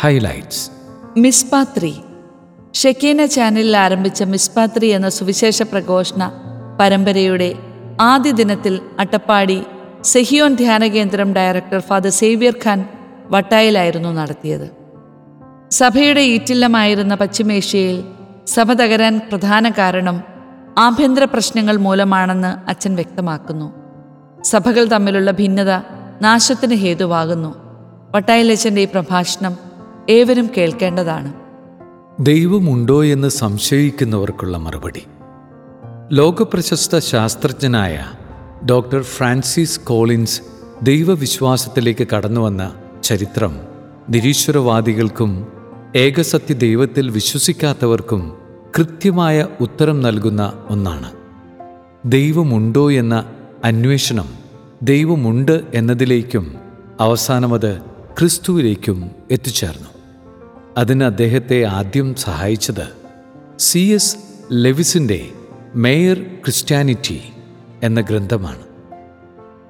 Highlights മിസ്പാത്രി Shekinah ചാനലിൽ ആരംഭിച്ച മിസ്പാത്രി എന്ന സുവിശേഷ പ്രഘോഷണ പരമ്പരയുടെ ആദ്യ ദിനത്തിൽ അട്ടപ്പാടി സെഹിയോൻ ധ്യാന കേന്ദ്രം ഡയറക്ടർ ഫാദർ സേവ്യർ ഖാൻ വട്ടായിലായിരുന്നു നടത്തിയത്. സഭയുടെ ഈറ്റില്ലമായിരുന്ന പശ്ചിമേഷ്യയിൽ സഭ തകരാൻ പ്രധാന കാരണം ആഭ്യന്തര പ്രശ്നങ്ങൾ മൂലമാണെന്ന് അച്ഛൻ വ്യക്തമാക്കുന്നു. സഭകൾ തമ്മിലുള്ള ഭിന്നത നാശത്തിന് ഹേതുവാകുന്നു. വട്ടായിലച്ചന്റെ ഈ പ്രഭാഷണം ഏവരും കേൾക്കേണ്ടതാണ്. ദൈവമുണ്ടോ എന്ന് സംശയിക്കുന്നവർക്കുള്ള മറുപടി. ലോകപ്രശസ്ത ശാസ്ത്രജ്ഞനായ ഡോക്ടർ ഫ്രാൻസിസ് കോളിൻസ് ദൈവവിശ്വാസത്തിലേക്ക് കടന്നുവന്ന ചരിത്രം നിരീശ്വരവാദികൾക്കും ഏകസത്യ ദൈവത്തിൽ വിശ്വസിക്കാത്തവർക്കും കൃത്യമായ ഉത്തരം നൽകുന്ന ഒന്നാണ്. ദൈവമുണ്ടോ എന്ന അന്വേഷണം ദൈവമുണ്ട് എന്നതിലേക്കും അവസാനമത് ക്രിസ്തുവിലേക്കും എത്തിച്ചേർന്നു. അതിന് അദ്ദേഹത്തെ ആദ്യം സഹായിച്ചത് സി എസ് ലെവിസിന്റെ മേയർ ക്രിസ്ത്യാനിറ്റി എന്ന ഗ്രന്ഥമാണ്.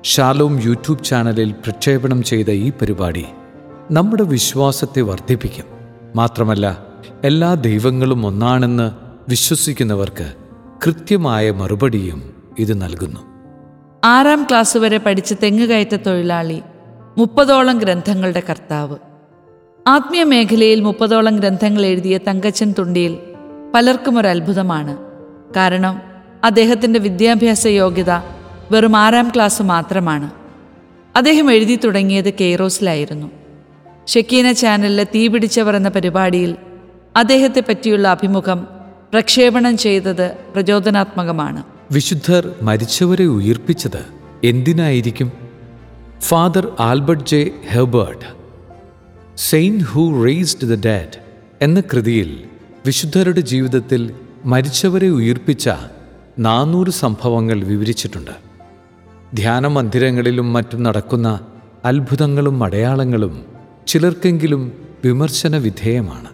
ഷാലോം യൂട്യൂബ് ചാനലിൽ പ്രക്ഷേപണം ചെയ്ത ഈ പരിപാടി നമ്മുടെ വിശ്വാസത്തെ വർദ്ധിപ്പിക്കും. മാത്രമല്ല എല്ലാ ദൈവങ്ങളും ഒന്നാണെന്ന് വിശ്വസിക്കുന്നവർക്ക് കൃത്യമായ മറുപടിയും ഇത് നൽകുന്നു. ആറാം ക്ലാസ് വരെ പഠിച്ച തെങ്ങുകയറ്റ തൊഴിലാളി മുപ്പതോളം ഗ്രന്ഥങ്ങളുടെ കർത്താവ്. ആത്മീയ മേഖലയിൽ മുപ്പതോളം ഗ്രന്ഥങ്ങൾ എഴുതിയ തങ്കച്ചൻ തുണ്ടിയിൽ പലർക്കും ഒരു അത്ഭുതമാണ് കാരണം അദ്ദേഹത്തിന്റെ വിദ്യാഭ്യാസ യോഗ്യത വെറും ആറാം ക്ലാസ് മാത്രമാണ്. അദ്ദേഹം എഴുതി തുടങ്ങിയത് കെയ്റോസിലായിരുന്നു. ഷെക്കീന ചാനലിലെ തീപിടിച്ചവർ എന്ന പരിപാടിയിൽ അദ്ദേഹത്തെ പറ്റിയുള്ള അഭിമുഖം പ്രക്ഷേപണം ചെയ്തത് പ്രചോദനാത്മകമാണ്. വിശുദ്ധർ മരിച്ചവരെ ഉയർപ്പിച്ചത് എന്തിനായിരിക്കും? Father Albert J Herbert saints who raised the dead എന്ന കൃതിയിൽ വിശുദ്ധരുടെ ജീവിതത്തിൽ മരിച്ചവരെ ഉയിർപ്പിച്ച നാനൂറ് സംഭവങ്ങൾ വിവരിച്ചിട്ടുണ്ട്. ധ്യാന മന്ദിരങ്ങളിലും മറ്റും നടക്കുന്ന അത്ഭുതങ്ങളും അടയാളങ്ങളും ചിലർക്കെങ്കിലും വിമർശന വിധേയമാണ്.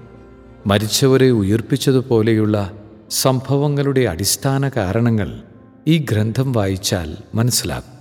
മരിച്ചവരെ ഉയർപ്പിച്ചതുപോലെയുള്ള സംഭവങ്ങളുടെ അടിസ്ഥാന കാരണങ്ങൾ ഈ ഗ്രന്ഥം വായിച്ചാൽ മനസ്സിലാകും